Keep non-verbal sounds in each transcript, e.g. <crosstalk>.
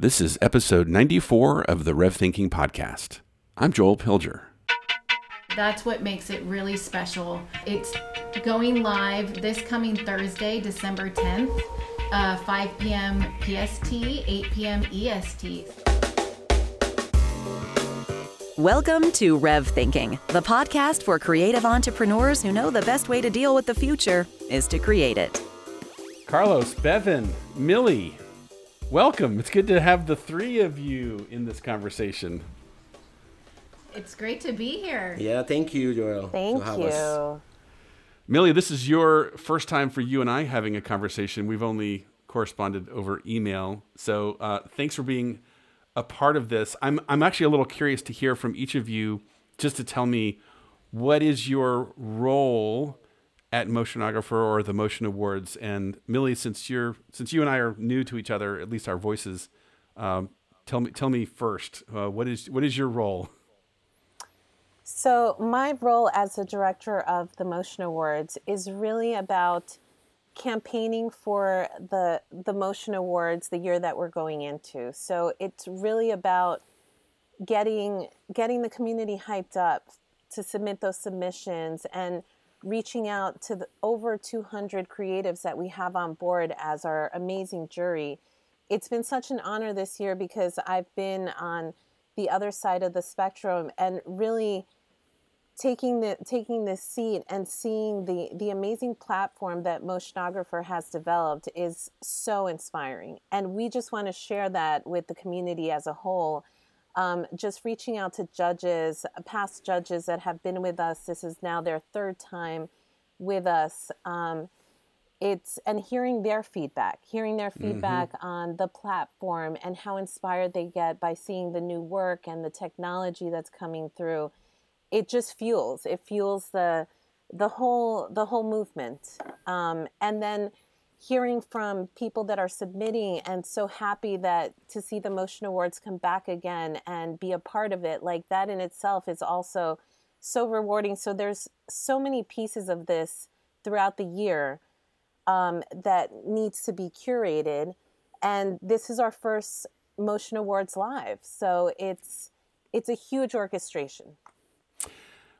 This is episode 94 of the Rev Thinking Podcast. I'm Joel Pilger. That's what makes it really special. It's going live this coming Thursday, December 10th, uh, 5 p.m. PST, 8 p.m. EST. Welcome to Rev Thinking, the podcast for creative entrepreneurs who know the best way to deal with the future is to create it. Carlos, Bevan, Millie, welcome. It's good to have the three of you in this conversation. It's great to be here. Yeah, thank you, Joel. Thank to have you. us. Millie, this is your first time for you and I having a conversation. We've only corresponded over email. So uh, thanks for being a part of this. I'm, I'm actually a little curious to hear from each of you just to tell me what is your role at Motionographer or the Motion Awards. And Millie, since you're since you and I are new to each other, at least our voices, um, tell me tell me first uh, what is what is your role? So, my role as the director of the Motion Awards is really about campaigning for the the Motion Awards the year that we're going into. So, it's really about getting getting the community hyped up to submit those submissions and reaching out to the over 200 creatives that we have on board as our amazing jury. It's been such an honor this year because I've been on the other side of the spectrum and really taking the taking this seat and seeing the the amazing platform that Motionographer has developed is so inspiring, and we just want to share that with the community as a whole. Um, just reaching out to judges, past judges that have been with us. This is now their third time with us. Um, it's and hearing their feedback, hearing their feedback mm-hmm. on the platform and how inspired they get by seeing the new work and the technology that's coming through it just fuels it fuels the the whole the whole movement um, and then hearing from people that are submitting and so happy that to see the motion awards come back again and be a part of it like that in itself is also so rewarding. So there's so many pieces of this throughout the year um, that needs to be curated. And this is our first motion awards live. So it's it's a huge orchestration.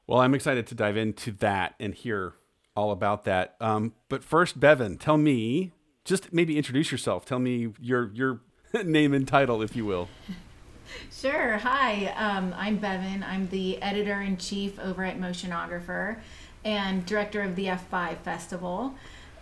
Well, I'm excited to dive into that and hear all about that. Um, but first, Bevan, tell me, just maybe introduce yourself. Tell me your your <laughs> name and title, if you will. <laughs> Sure. Hi, um, I'm Bevan. I'm the editor in chief over at Motionographer and director of the F5 Festival.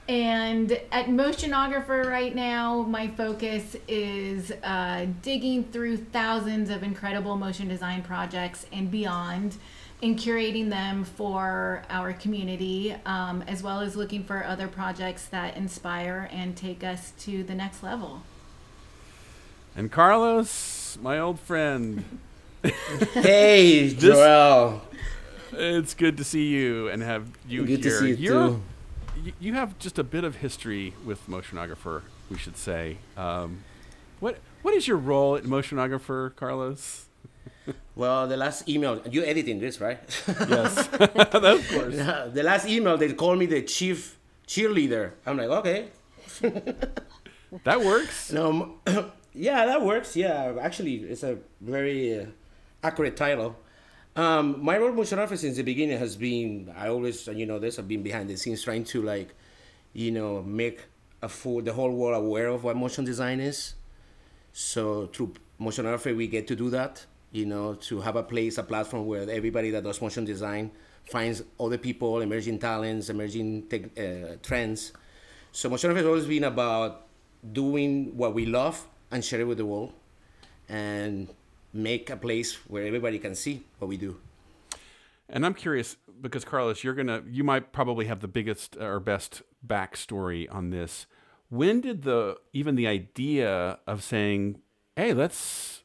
And at Motionographer right now, my focus is uh, digging through thousands of incredible motion design projects and beyond and curating them for our community, um, as well as looking for other projects that inspire and take us to the next level. And Carlos, my old friend. <laughs> hey, <laughs> this, Joel. It's good to see you and have you good here. to see you You're, too. You have just a bit of history with Motionographer, we should say. Um, what what is your role at Motionographer, Carlos? Well, the last email, you editing this, right? yes, <laughs> <laughs> of course. The last email, they called me the chief cheerleader. I'm like, okay. <laughs> that works. No, <coughs> yeah, that works. Yeah, actually, it's a very uh, accurate title. Um, my role motion office since the beginning has been, I always, you know, this, I've been behind the scenes trying to like, you know, make a full, the whole world aware of what motion design is. So through Motionographer, we get to do that you know, to have a place, a platform where everybody that does motion design finds other people, emerging talents, emerging tech, uh, trends. So motion has always been about doing what we love and share it with the world, and make a place where everybody can see what we do. And I'm curious because Carlos, you're gonna, you might probably have the biggest or best backstory on this. When did the even the idea of saying, "Hey, let's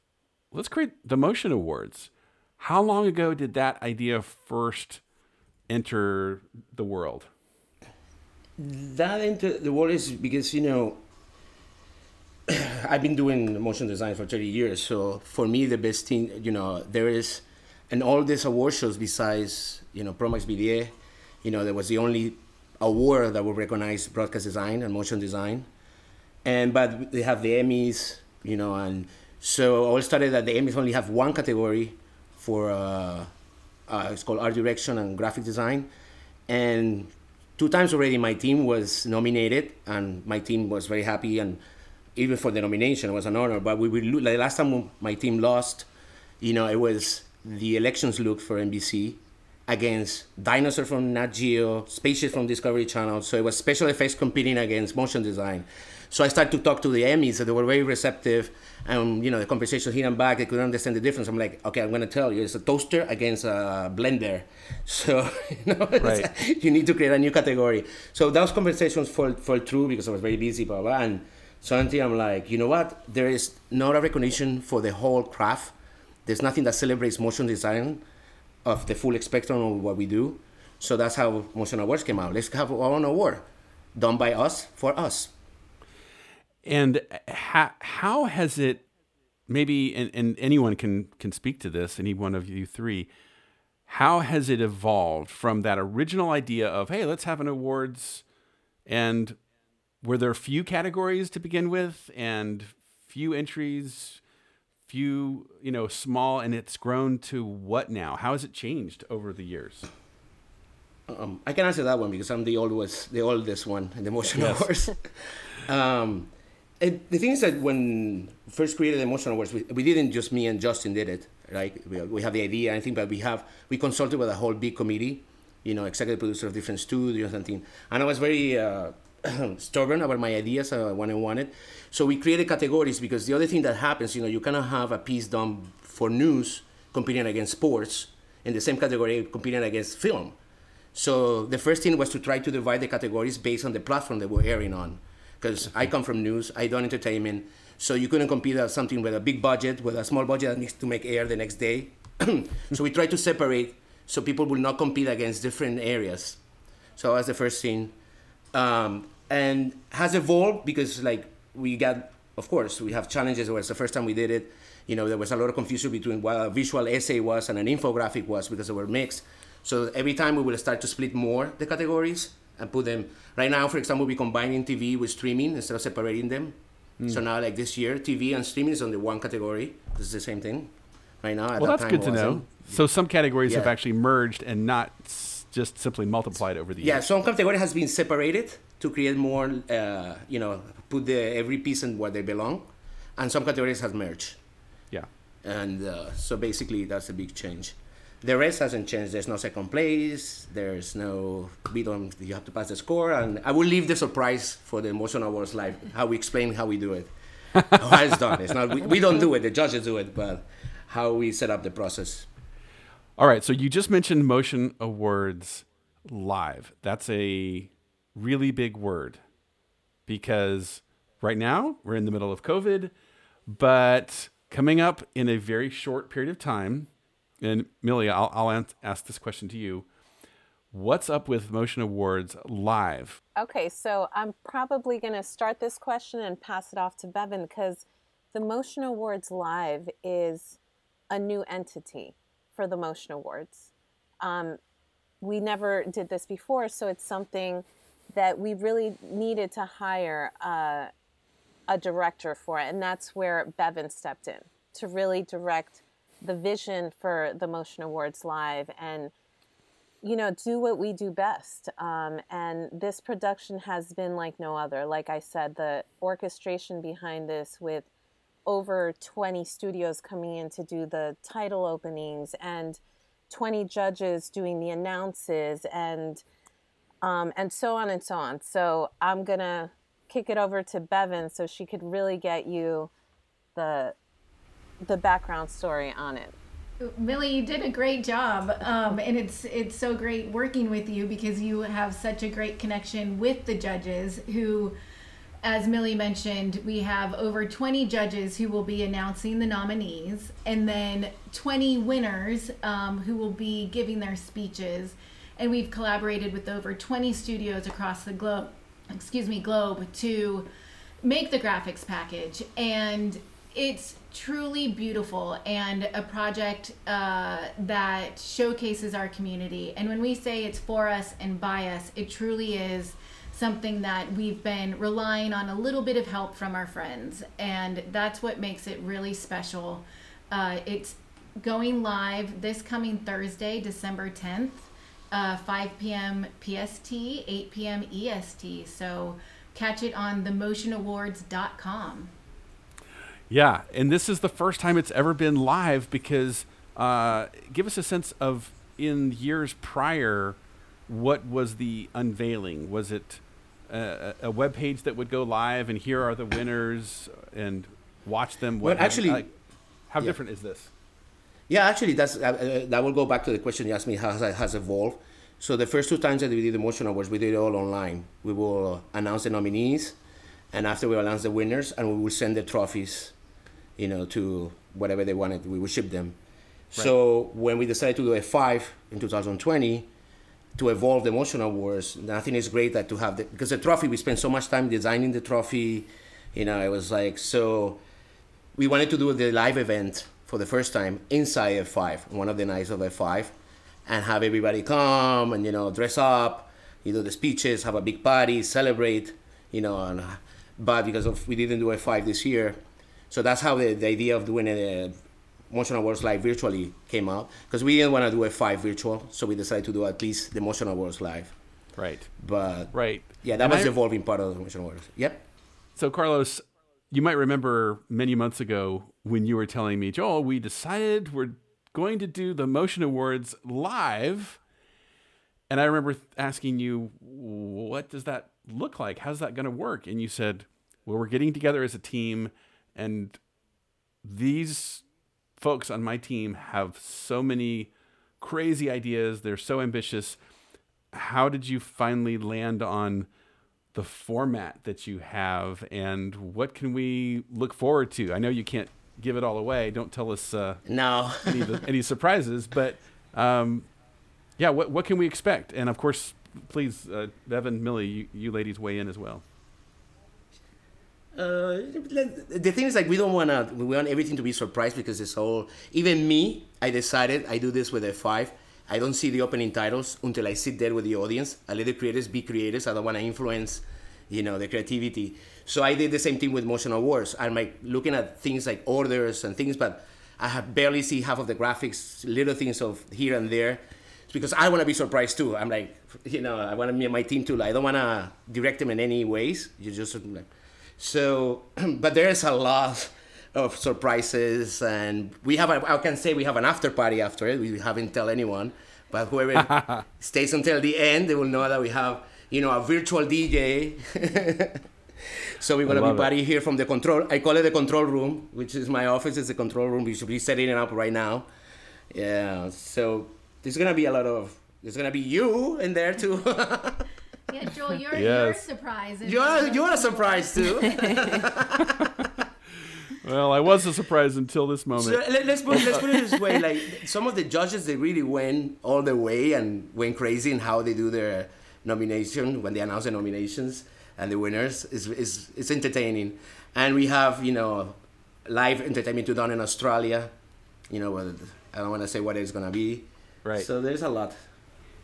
let's create the Motion Awards. How long ago did that idea first enter the world? That into the world is because you know <clears throat> I've been doing motion design for 30 years. So for me, the best thing, you know, there is, and all these award shows besides, you know, Promax BDA, you know, there was the only award that would recognize broadcast design and motion design. And, but they have the Emmys, you know, and so I all started that the Emmys only have one category for uh, uh, it's called art direction and graphic design, and two times already my team was nominated, and my team was very happy, and even for the nomination it was an honor. But we will like, the last time my team lost, you know, it was the elections look for NBC against Dinosaur from Nat Geo, Spaceship from Discovery Channel. So it was special effects competing against motion design. So I started to talk to the Emmys, and they were very receptive. And you know, the conversation here and back, they couldn't understand the difference. I'm like, okay, I'm gonna tell you, it's a toaster against a blender. <laughs> So you know, <laughs> Right. you need to create a new category. So those conversations fall fell through because I was very busy, blah blah. And suddenly I'm like, you know what? There is not a recognition for the whole craft. There's nothing that celebrates motion design of the full spectrum of what we do. So that's how Motion Awards came out. Let's have our own award done by us for us. And how, how has it maybe and, and anyone can can speak to this, any one of you three, how has it evolved from that original idea of, hey, let's have an awards and were there few categories to begin with and few entries, few, you know, small and it's grown to what now? How has it changed over the years? Um, I can answer that one because I'm the oldest, the oldest one in the Motion Awards. <laughs> um, it, the thing is that when first created the Motion Awards, we, we didn't just me and Justin did it, right? We, we have the idea, I think, but we have we consulted with a whole big committee, you know, executive producer of different studios and things. And I was very uh, <clears throat> stubborn about my ideas, uh, what I wanted. So we created categories because the other thing that happens, you know, you cannot have a piece done for news competing against sports in the same category competing against film. So the first thing was to try to divide the categories based on the platform that we're airing on. Because I come from news, I done entertainment, so you couldn't compete at something with a big budget, with a small budget that needs to make air the next day. <clears throat> so we try to separate so people will not compete against different areas. So that's the first thing. Um, and has evolved because like we got, of course, we have challenges. It was the first time we did it. You know, there was a lot of confusion between what a visual essay was and an infographic was because they were mixed. So every time we will start to split more the categories and put them. Right now, for example, we're combining TV with streaming instead of separating them. Hmm. So now, like this year, TV and streaming is on the one category. Is the same thing. Right now, at Well, that that's time good to know. So some categories have actually merged and not s- just simply multiplied over the years. Yeah, some category has been separated to create more, uh, you know, put the every piece in where they belong, and some categories have merged, Yeah. and uh, so basically that's a big change. The rest hasn't changed. There's no second place. There's no we don't. You have to pass the score, and I will leave the surprise for the Motion Awards live. How we explain how we do it, <laughs> how it's done. It's not we, we don't do it. The judges do it, but how we set up the process. All right. So you just mentioned Motion Awards live. That's a really big word because right now we're in the middle of COVID, but coming up in a very short period of time, and Millie, I'll, I'll ask this question to you. What's up with Motion Awards live? Okay, so I'm probably going to start this question and pass it off to Bevan because the Motion Awards Live is a new entity for the Motion Awards. Um, we never did this before, so it's something that we really needed to hire uh, a director for it, and that's where Bevan stepped in to really direct the vision for the Motion Awards Live and you know, do what we do best. Um, and this production has been like no other. Like I said, the orchestration behind this with over 20 studios coming in to do the title openings and 20 judges doing the announces and um, and so on and so on. So I'm gonna kick it over to Bevan so she could really get you the the background story on it. Millie, you did a great job, um, and it's it's so great working with you because you have such a great connection with the judges. Who, as Millie mentioned, we have over 20 judges who will be announcing the nominees, and then 20 winners um, who will be giving their speeches. And we've collaborated with over 20 studios across the globe, excuse me, globe to make the graphics package. And it's truly beautiful and a project uh, that showcases our community. And when we say it's for us and by us it truly is something that we've been relying on a little bit of help from our friends, and that's what makes it really special. Uh, it's going live this coming Thursday, December 10th, uh, 5 p.m. PST, 8 p.m. EST. So catch it on themotionawards.com. Yeah, and this is the first time it's ever been live because uh, give us a sense of in years prior, what was the unveiling? Was it a, a web page that would go live and here are the winners and watch them? Well, actually, like, how yeah. different is this? Yeah, actually, that's uh, uh, that will go back to the question you asked me how it has evolved. So the first two times that we did the Motion Awards, we did it all online. We will announce the nominees, and after we announce the winners, and we will send the trophies, you know, to whatever they wanted. We will ship them. Right. So when we decided to do F5 in 2020, to evolve the Motion Awards, I think it's great that to have the because the trophy we spent so much time designing the trophy, you know, it was like so. We wanted to do the live event for the first time inside F5, one of the nights of F5, and have everybody come and you know dress up, you do the speeches, have a big party, celebrate, you know. And, uh, but because of we didn't do F5 this year, so that's how the, the idea of doing a Motion Awards live virtually came out because we didn't want to do F5 virtual, so we decided to do at least the Motion Awards live. Right. But right. Yeah, that and was I, the evolving part of the Motion Awards. Yep. So Carlos, you might remember many months ago when you were telling me, Joel, we decided we're going to do the Motion Awards live. And I remember asking you, what does that look like? How's that going to work? And you said, well, we're getting together as a team, and these folks on my team have so many crazy ideas. They're so ambitious. How did you finally land on the format that you have and what can we look forward to? I know you can't give it all away. Don't tell us uh, no <laughs> any, any surprises, but um, yeah, what what can we expect? And of course, please, uh, Bevan, Millie, you, you ladies weigh in as well. Uh, the thing is like we don't want to we want everything to be surprised because it's all even me i decided i do this with F5 i don't see the opening titles until i sit there with the audience i let the creators be creators. I don't want to influence you know the creativity. So i did the same thing with motion awards i'm like looking at things like orders and things but i have barely see half of the graphics little things of here and there. It's because i want to be surprised too. I'm like you know i want to my team too. I don't want to direct them in any ways. You just like so, <clears throat> but there's a lot of surprises, and we have. A, I can say we have an after party after it. We haven't tell anyone, but whoever <laughs> stays until the end, they will know that we have, you know, a virtual DJ. <laughs> so we're gonna be party here from the control. I call it the control room, which is my office. It's the control room. We should be setting it up right now. Yeah. So there's gonna be a lot of. There's gonna be you in there too. <laughs> Yeah, Joel, you're, yes. you're a surprise. You're, you're a surprise too. Well, I was a surprise until this moment. So let, us put, let's put it this way: <laughs> like some of the judges, they really went all the way and went crazy in how they do their nomination when they announce the nominations and the winners. is is it's entertaining, and we have you know live entertainment to done in Australia. You know, I don't want to say what it's gonna be. Right. So there's a lot.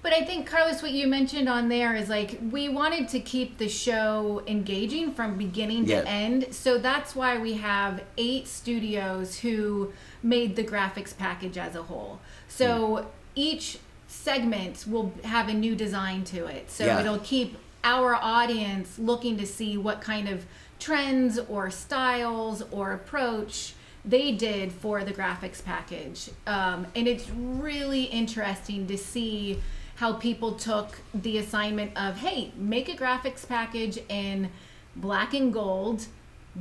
But I think Carlos, what you mentioned on there is like we wanted to keep the show engaging from beginning to yeah. end. So that's why we have eight studios who made the graphics package as a whole. So mm. each segment will have a new design to it. So yeah. it'll keep our audience looking to see what kind of trends or styles or approach they did for the graphics package. Um, and it's really interesting to see how people took the assignment of, hey, make a graphics package in black and gold,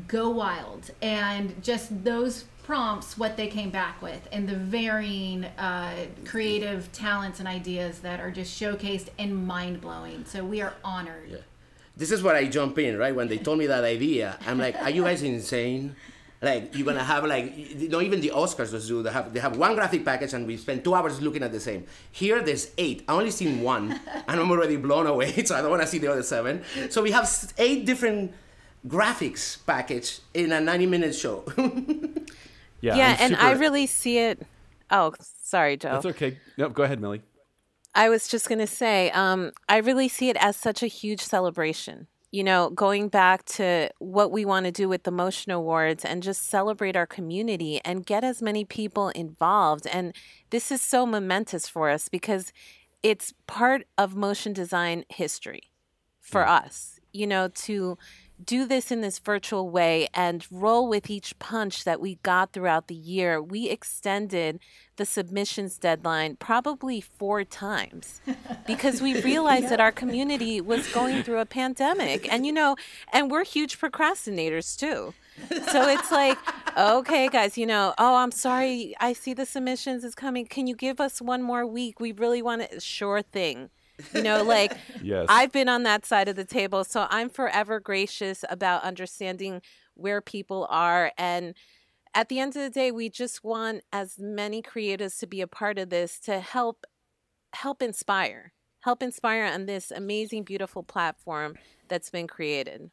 go wild. And just those prompts, what they came back with, and the varying uh, creative talents and ideas that are just showcased and mind blowing. So we are honored. Yeah. This is where I jump in, right? When they told me that idea, I'm like, are you guys insane? Like you're gonna have like you know even the Oscars do they have they have one graphic package and we spend two hours looking at the same. Here there's eight. I only seen one <laughs> and I'm already blown away, <laughs> so I don't want to see the other seven. So we have eight different graphics package in a 90 minute show. <laughs> yeah, yeah, and I really see it. Oh, sorry, Joe. That's okay. No, go ahead, Millie. I was just going to say, um, I really see it as such a huge celebration. You know, going back to what we want to do with the Motion Awards and just celebrate our community and get as many people involved. And this is so momentous for us because it's part of motion design history for Mm. us, you know, to do this in this virtual way and roll with each punch that we got throughout the year. We extended the submissions deadline probably four times because we <laughs> realized that our community was going through a pandemic. And, you know, and we're huge procrastinators too. So it's like, okay, guys, you know, oh, I'm sorry. I see the submissions is coming. Can you give us one more week? We really want it. Sure thing. You know, like <laughs> Yes. I've been on that side of the table, so I'm forever gracious about understanding where people are. And at the end of the day, we just want as many creatives to be a part of this to help help inspire, help inspire on this amazing, beautiful platform that's been created.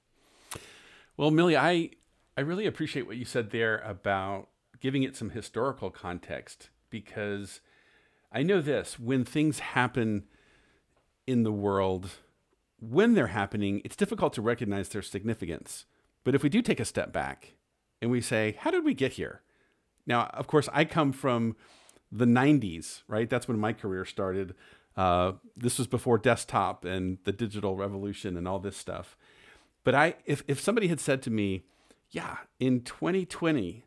Well, Millie, I I really appreciate what you said there about giving it some historical context because I know this when things happen in the world, when they're happening, it's difficult to recognize their significance. But if we do take a step back and we say, how did we get here? Now, of course, I come from the 90s, right? That's when my career started. Uh, this was before desktop and the digital revolution and all this stuff. But I, if, if somebody had said to me, yeah, in 2020,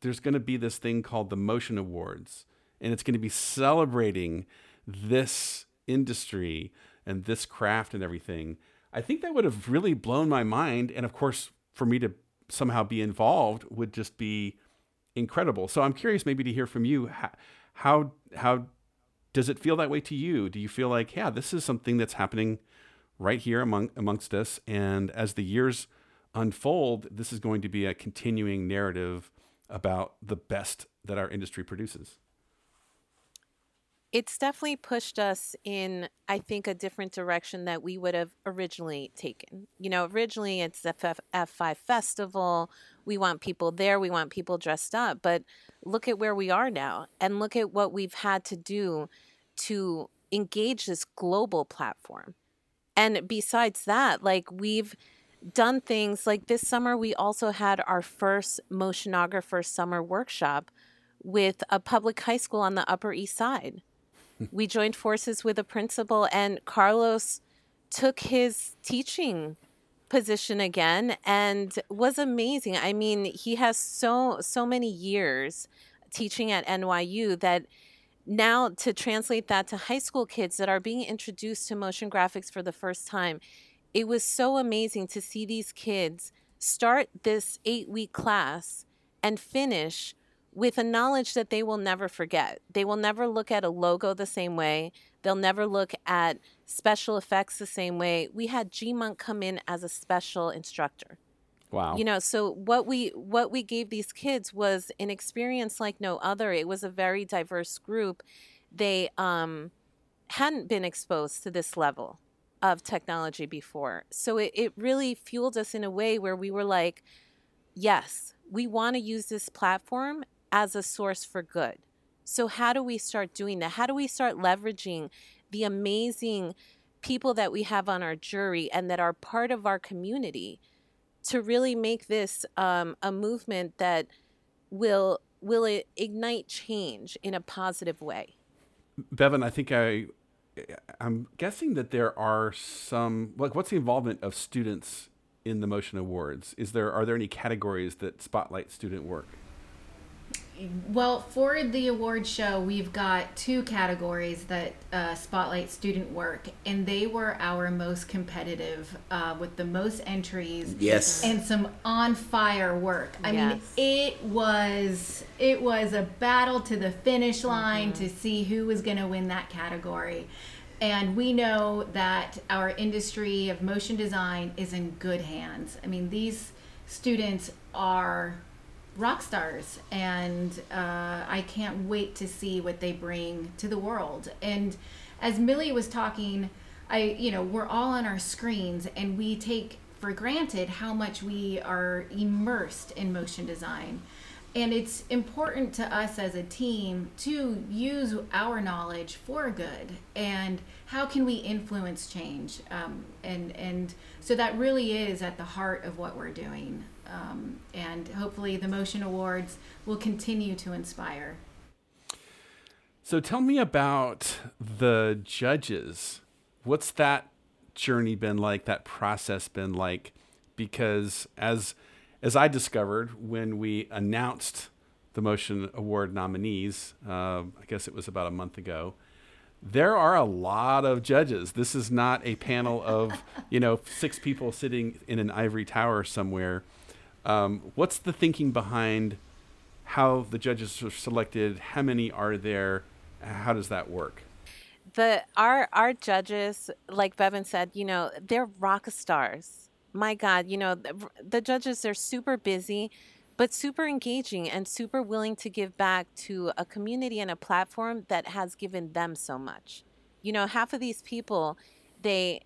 there's going to be this thing called the Motion Awards, and it's going to be celebrating this industry and this craft and everything, I think that would have really blown my mind. And of course, for me to somehow be involved would just be incredible. So I'm curious, maybe to hear from you, how how, does it feel that way to you? Do you feel like, yeah, this is something that's happening right here among amongst us, and as the years unfold, this is going to be a continuing narrative about the best that our industry produces. It's definitely pushed us in, I think, a different direction that we would have originally taken. You know, originally it's the F- F5 festival. We want people there, we want people dressed up. But look at where we are now and look at what we've had to do to engage this global platform. And besides that, like we've done things like this summer, we also had our first motionographer summer workshop with a public high school on the Upper East Side. <laughs> we joined forces with a principal, and Carlos took his teaching position again and was amazing. I mean, he has so so many years teaching at NYU that now to translate that to high school kids that are being introduced to motion graphics for the first time it was so amazing to see these kids start this 8 week class and finish with a knowledge that they will never forget. They will never look at a logo the same way. They'll never look at special effects the same way. We had GMUNK come in as a special instructor Wow. you know so what we what we gave these kids was an experience like no other it was a very diverse group they um hadn't been exposed to this level of technology before so it, it really fueled us in a way where we were like yes we want to use this platform as a source for good so how do we start doing that how do we start leveraging the amazing people that we have on our jury and that are part of our community to really make this um, a movement that will will i- ignite change in a positive way. Bevan, I think I, I'm guessing that there are some. Like, what's the involvement of students in the Motion Awards? Is there are there any categories that spotlight student work? Well, for the award show, we've got two categories that uh, spotlight student work, and they were our most competitive, uh, with the most entries. Yes. and some on fire work. I mean, it was it was a battle to the finish line to see who was going to win that category. And we know that our industry of motion design is in good hands. I mean, these students are rock stars, and uh, I can't wait to see what they bring to the world. And as Millie was talking, I, you know, we're all on our screens, and we take for granted how much we are immersed in motion design. and it's important to us as a team to use our knowledge for good and how can we influence change um, and and so that really is at the heart of what we're doing um, and hopefully the motion awards will continue to inspire so tell me about the judges what's that journey been like that process been like because as as I discovered when we announced the Motion Award nominees, uh, I guess it was about a month ago, there are a lot of judges. This is not a panel of, you know, six people sitting in an ivory tower somewhere. Um, what's the thinking behind how the judges are selected? How many are there? How does that work? The our our judges, like Bevan said, you know, they're rock stars my God, you know, the, the judges are super busy, but super engaging and super willing to give back to a community and a platform that has given them so much. You know, half of these people, they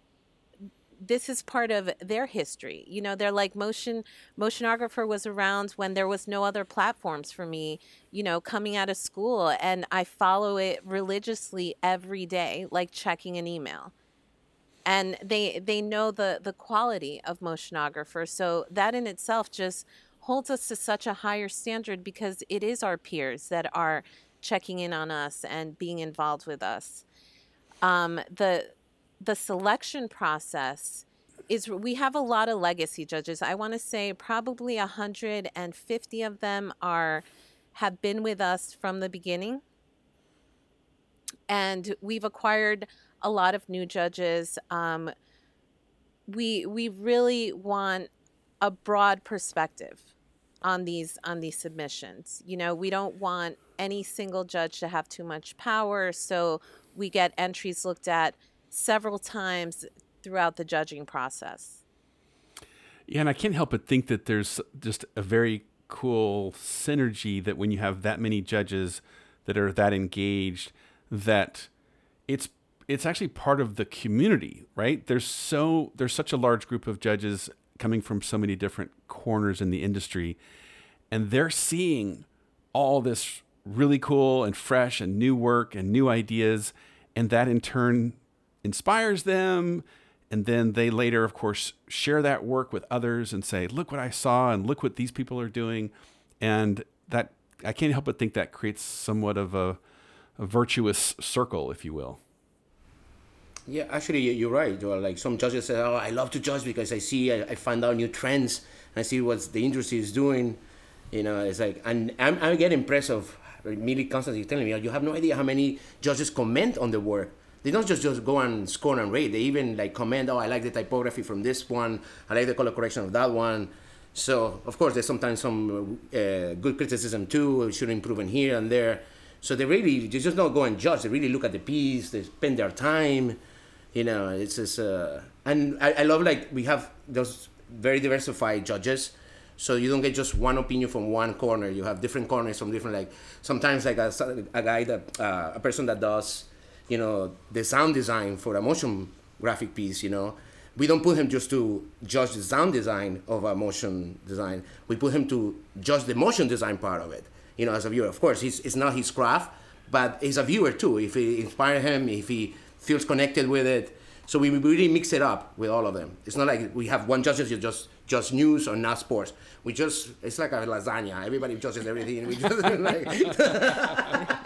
this is part of their history. You know, they're like motion motionographer was around when there was no other platforms for me, you know, coming out of school and I follow it religiously every day, like checking an email and they they know the the quality of motionographers so that in itself just holds us to such a higher standard because it is our peers that are checking in on us and being involved with us um, the the selection process is we have a lot of legacy judges i want to say probably 150 of them are have been with us from the beginning and we've acquired a lot of new judges. Um, we we really want a broad perspective on these on these submissions. You know, we don't want any single judge to have too much power, so we get entries looked at several times throughout the judging process. Yeah, and I can't help but think that there's just a very cool synergy that when you have that many judges that are that engaged that it's it's actually part of the community, right? There's so there's such a large group of judges coming from so many different corners in the industry, and they're seeing all this really cool and fresh and new work and new ideas, and that in turn inspires them. And then they later, of course, share that work with others and say, "Look what I saw, and look what these people are doing," and that I can't help but think that creates somewhat of a, a virtuous circle, if you will. Yeah, actually, you're right. Like some judges say, "Oh, I love to judge because I see, I, find out new trends, I see what the industry is doing." You know, it's like, and I'm, I get impressed of Millie constantly telling me, "You have no idea how many judges comment on the work. They don't just just go and score and rate. They even like comment, "Oh, I like the typography from this one. I like the color correction of that one." So of course, there's sometimes some uh, good criticism too. Should improve in here and there. So they really, they just don't go and judge. They really look at the piece. They spend their time you know it's just uh, and I, I love like we have those very diversified judges so you don't get just one opinion from one corner you have different corners from different like sometimes like a, a guy that uh, a person that does you know the sound design for a motion graphic piece you know we don't put him just to judge the sound design of a motion design we put him to judge the motion design part of it you know as a viewer of course he's, it's not his craft but he's a viewer too if it inspires him if he feels connected with it. So we really mix it up with all of them. It's not like we have one judges you just just news or not sports. We just it's like a lasagna. Everybody judges everything. We just <laughs> like <laughs>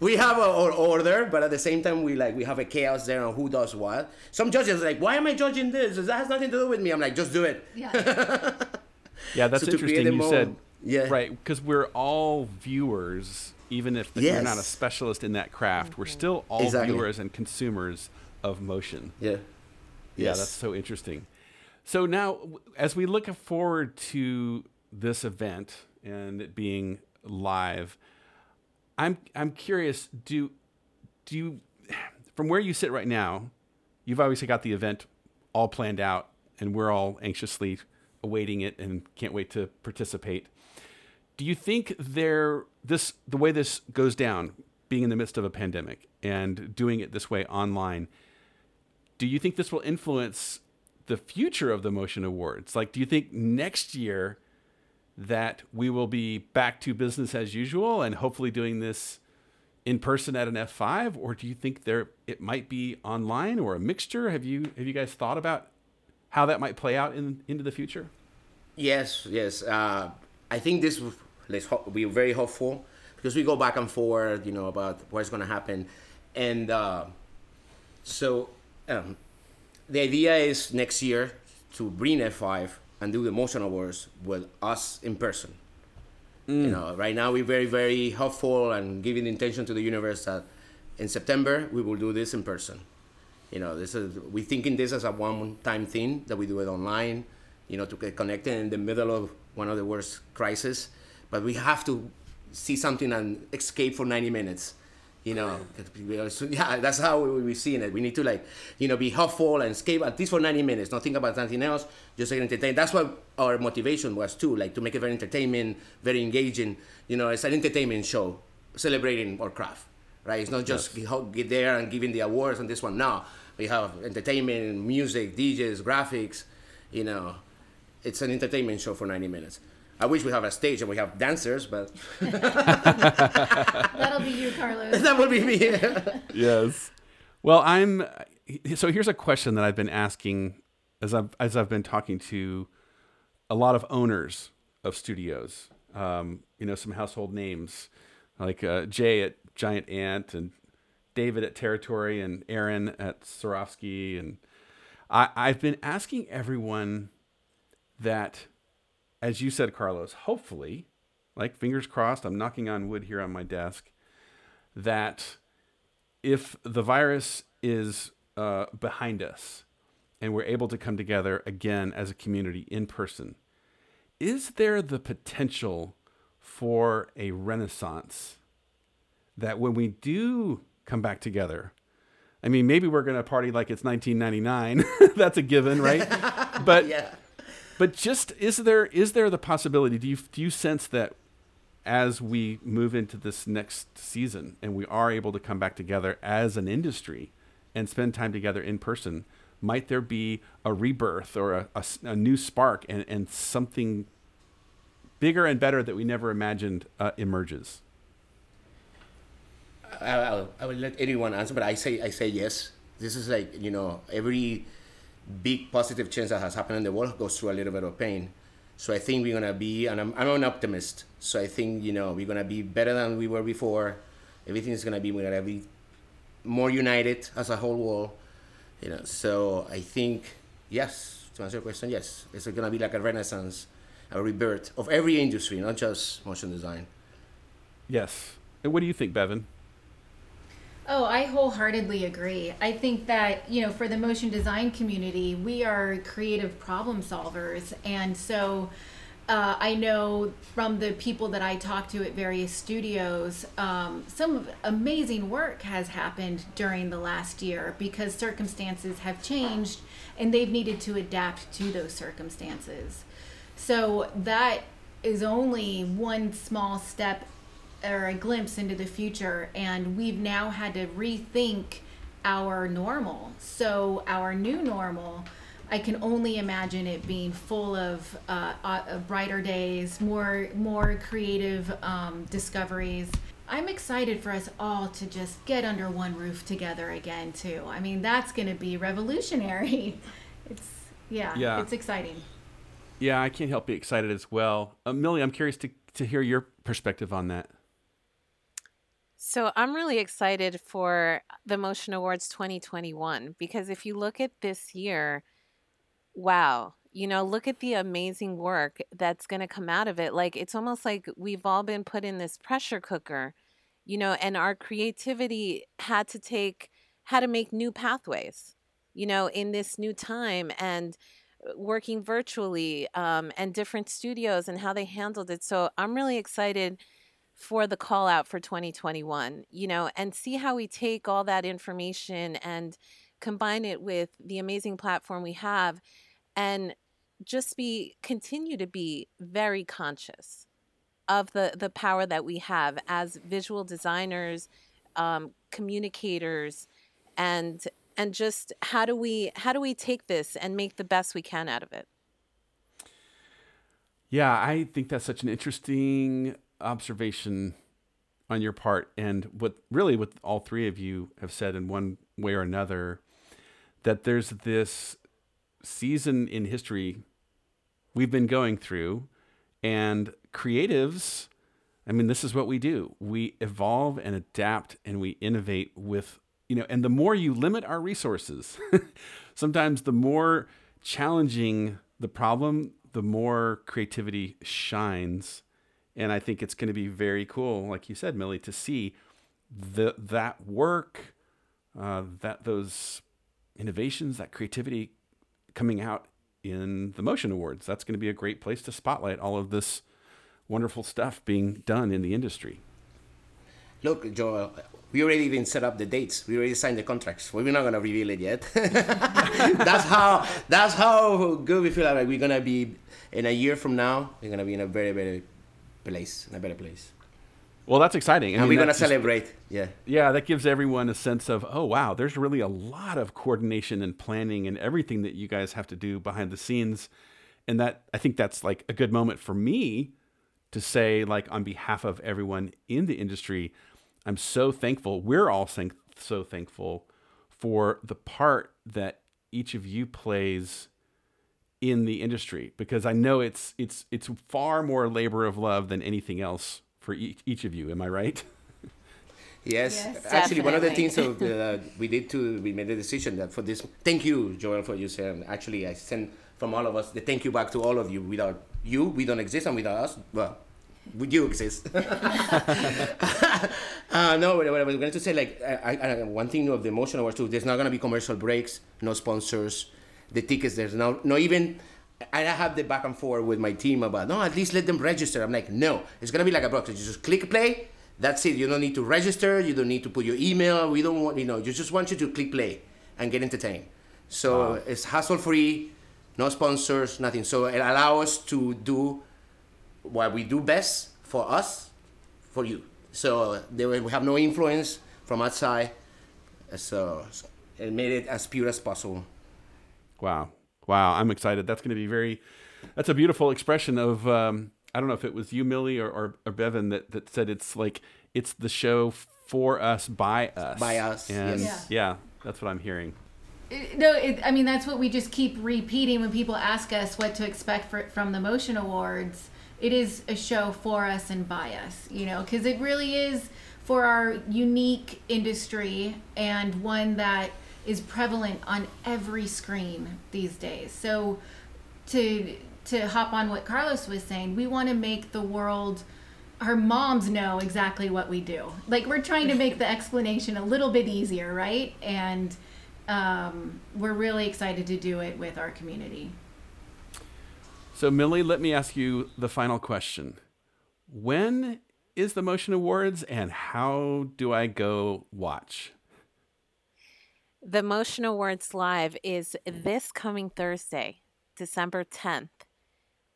we have our order, but at the same time we like we have a chaos there on who does what. Some judges like, why am I judging this? That has nothing to do with me. I'm like, just do it. Yeah. <laughs> yeah, that's so interesting. You said yeah, right, because we're all viewers even if yes. you're not a specialist in that craft, mm-hmm. we're still all exactly. viewers and consumers of motion. Yeah. Yeah, yes. that's so interesting. So now, as we look forward to this event and it being live, I'm I'm curious. Do do you, from where you sit right now, you've obviously got the event all planned out, and we're all anxiously awaiting it and can't wait to participate do you think there this the way this goes down, being in the midst of a pandemic and doing it this way online, do you think this will influence the future of the Motion Awards? Like, do you think next year that we will be back to business as usual and hopefully doing this in person at an F5 or do you think there it might be online or a mixture? Have you have you guys thought about how that might play out in into the future? Yes yes. Uh, I think this let's hope, we're very hopeful because we go back and forth you know about what's going to happen. And uh, so um, the idea is next year to bring F5 and do the Motion Awards with us in person. Mm. You know, right now we're very, very hopeful and giving the intention to the universe that in September we will do this in person. You know, this is we're thinking this as a one-time thing that we do it online. You know, to get connected in the middle of one of the worst crises, but we have to see something and escape for 90 minutes you know <laughs> yeah that's how we, we seeing it. We need to like you know be hopeful and escape at least for 90 minutes not think about anything else just like entertain that's what our motivation was too like to make it very entertaining very engaging. You know it's an entertainment show celebrating our craft right? It's not just yes. get there and giving the awards on this one. No we have entertainment music djs graphics you know it's an entertainment show for 90 minutes I wish we have a stage and we have dancers, but <laughs> that'll be you, Carlos. <laughs> that would be me. <laughs> yes. Well, I'm. So here's a question that I've been asking as I've as I've been talking to a lot of owners of studios. Um, you know, some household names like uh, Jay at Giant Ant and David at Territory and Erin at Sarofsky, and I, I've been asking everyone that as you said, Carlos, hopefully, like fingers crossed, I'm knocking on wood here on my desk, that if the virus is uh, behind us and we're able to come together again as a community in person, is there the potential for a renaissance that when we do come back together, I mean, maybe we're going to party like it's 1999. <laughs> That's a given, right? <laughs> But yeah but just is there is there the possibility? Do you do you sense that as we move into this next season and we are able to come back together as an industry and spend time together in person, might there be a rebirth or a, a, a new spark and, and something bigger and better that we never imagined uh, emerges? I, I'll, I will let anyone answer, but I say I say yes. This is like you know every big positive change that has happened in the world goes through a little bit of pain. So I think we're gonna be, and I'm, I'm an optimist. So I think you know we're gonna be better than we were before. Everything is gonna be we're gonna be more united as a whole world. You know, so I think yes. To answer your question, yes, it's gonna be like a renaissance, a rebirth of every industry, not just motion design. Yes. And what do you think, Bevan? Oh, I wholeheartedly agree. I think that, you know, for the motion design community, we are creative problem solvers. And so uh, I know from the people that I talk to at various studios, um, some amazing work has happened during the last year because circumstances have changed and they've needed to adapt to those circumstances. So that is only one small step or a glimpse into the future and we've now had to rethink our normal. So our new normal i can only imagine it being full of uh, uh, brighter days more more creative um, discoveries. I'm excited for us all to just get under one roof together again too. I mean that's going to be revolutionary. <laughs> It's yeah, yeah. it's exciting. Yeah i can't help be excited as well. Uh, millie i'm curious to, to hear your perspective on that so I'm really excited for the Motion Awards 2021 because if you look at this year, wow, you know, look at the amazing work that's going to come out of it. Like it's almost like we've all been put in this pressure cooker, you know, and our creativity had to take, had to make new pathways, you know, in this new time and uh, working virtually um, and different studios and how they handled it. So I'm really excited for the call out for 2021, you know, and see how we take all that information and combine it with the amazing platform we have and just be continue to be very conscious of the the power that we have as visual designers um, communicators and and just how do we how do we take this and make the best we can out of it? Yeah, I think that's such an interesting observation on your part, and what really what all three of you have said in one way or another, that there's this season in history we've been going through, and creatives. I mean, this is what we do. We evolve and adapt and we innovate with, you know, and the more you limit our resources, <laughs> sometimes the more challenging the problem, the more creativity shines. And I think it's going to be very cool, like you said, Millie, to see the that work, uh, that those innovations, that creativity coming out in the Motion Awards. That's going to be a great place to spotlight all of this wonderful stuff being done in the industry. Look, Joel, we already even set up the dates. We already signed the contracts. We're not gonna reveal it yet. <laughs> that's how that's how good we feel like we're gonna be in a year from now. We're gonna be in a very very place, in a better place. Well, that's exciting. I and mean, we're gonna celebrate. Yeah. Yeah, that gives everyone a sense of oh wow, there's really a lot of coordination and planning and everything that you guys have to do behind the scenes, and that I think that's like a good moment for me to say like on behalf of everyone in the industry I'm so thankful. We're all so thankful for the part that each of you plays in the industry because I know it's it's it's far more labor of love than anything else for each, each of you. Am I right? <laughs> Yes, yes actually, definitely. one of the things <laughs> uh, we did to we made a decision that for this. Thank you, Joel, for you saying. Actually, I send from all of us the thank you back to all of you. Without you, we don't exist, and without us, well, would you exist? <laughs> uh, no, what I was going to say, like, I, I, one thing of the emotional was too, there's not going to be commercial breaks, no sponsors, the tickets, there's no, no even, I have the back and forth with my team about, no, at least let them register. I'm like, no, it's going to be like a broadcast. You just click play, that's it. You don't need to register, you don't need to put your email, we don't want, you know, you just want you to click play and get entertained. So wow. it's hassle free, no sponsors, nothing. So it allows us to do what we do best for us, for you. So we have no influence from outside. So it made it as pure as possible. Wow. Wow. I'm excited. That's going to be very, that's a beautiful expression of, um, I don't know if it was you, Millie, or, or, or Bevan that, that said it's like, it's the show for us, by us. By us. And yes. yeah, that's what I'm hearing. No, it, I mean that's what we just keep repeating when people ask us what to expect for, from the Motion Awards it is a show for us and by us, you know, because it really is for our unique industry and one that is prevalent on every screen these days. So to to hop on what Carlos was saying, we want to make the world our moms know exactly what we do. Like we're trying to make the explanation a little bit easier, right? And um, we're really excited to do it with our community. So, Millie, let me ask you the final question. When is the Motion Awards and how do I go watch? The Motion Awards Live is this coming Thursday, December 10th,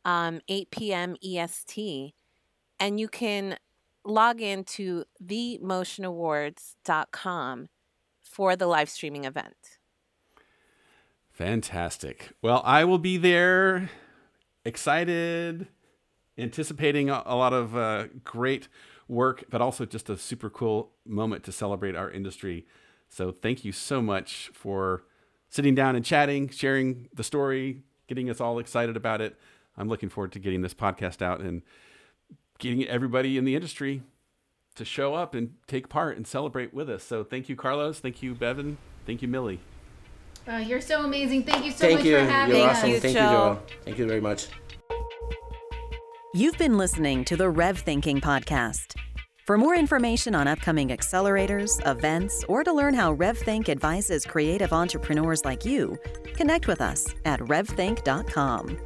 um, 8 p.m. EST. And you can log in to themotionawards.com for the live streaming event. Fantastic. Well, I will be there excited, anticipating a, a lot of uh, great work, but also just a super cool moment to celebrate our industry. So thank you so much for sitting down and chatting, sharing the story, getting us all excited about it. I'm looking forward to getting this podcast out and getting everybody in the industry to show up and take part and celebrate with us. So thank you, Carlos. Thank you, Bevan. Thank you, Millie. Uh, you're so amazing. Thank you so Thank much you. for having you're us. Awesome. Thank you, Joel. Thank you very much. You've been listening to the Rev Thinking Podcast. For more information on upcoming accelerators, events, or to learn how RevThink advises creative entrepreneurs like you, connect with us at revthink.com.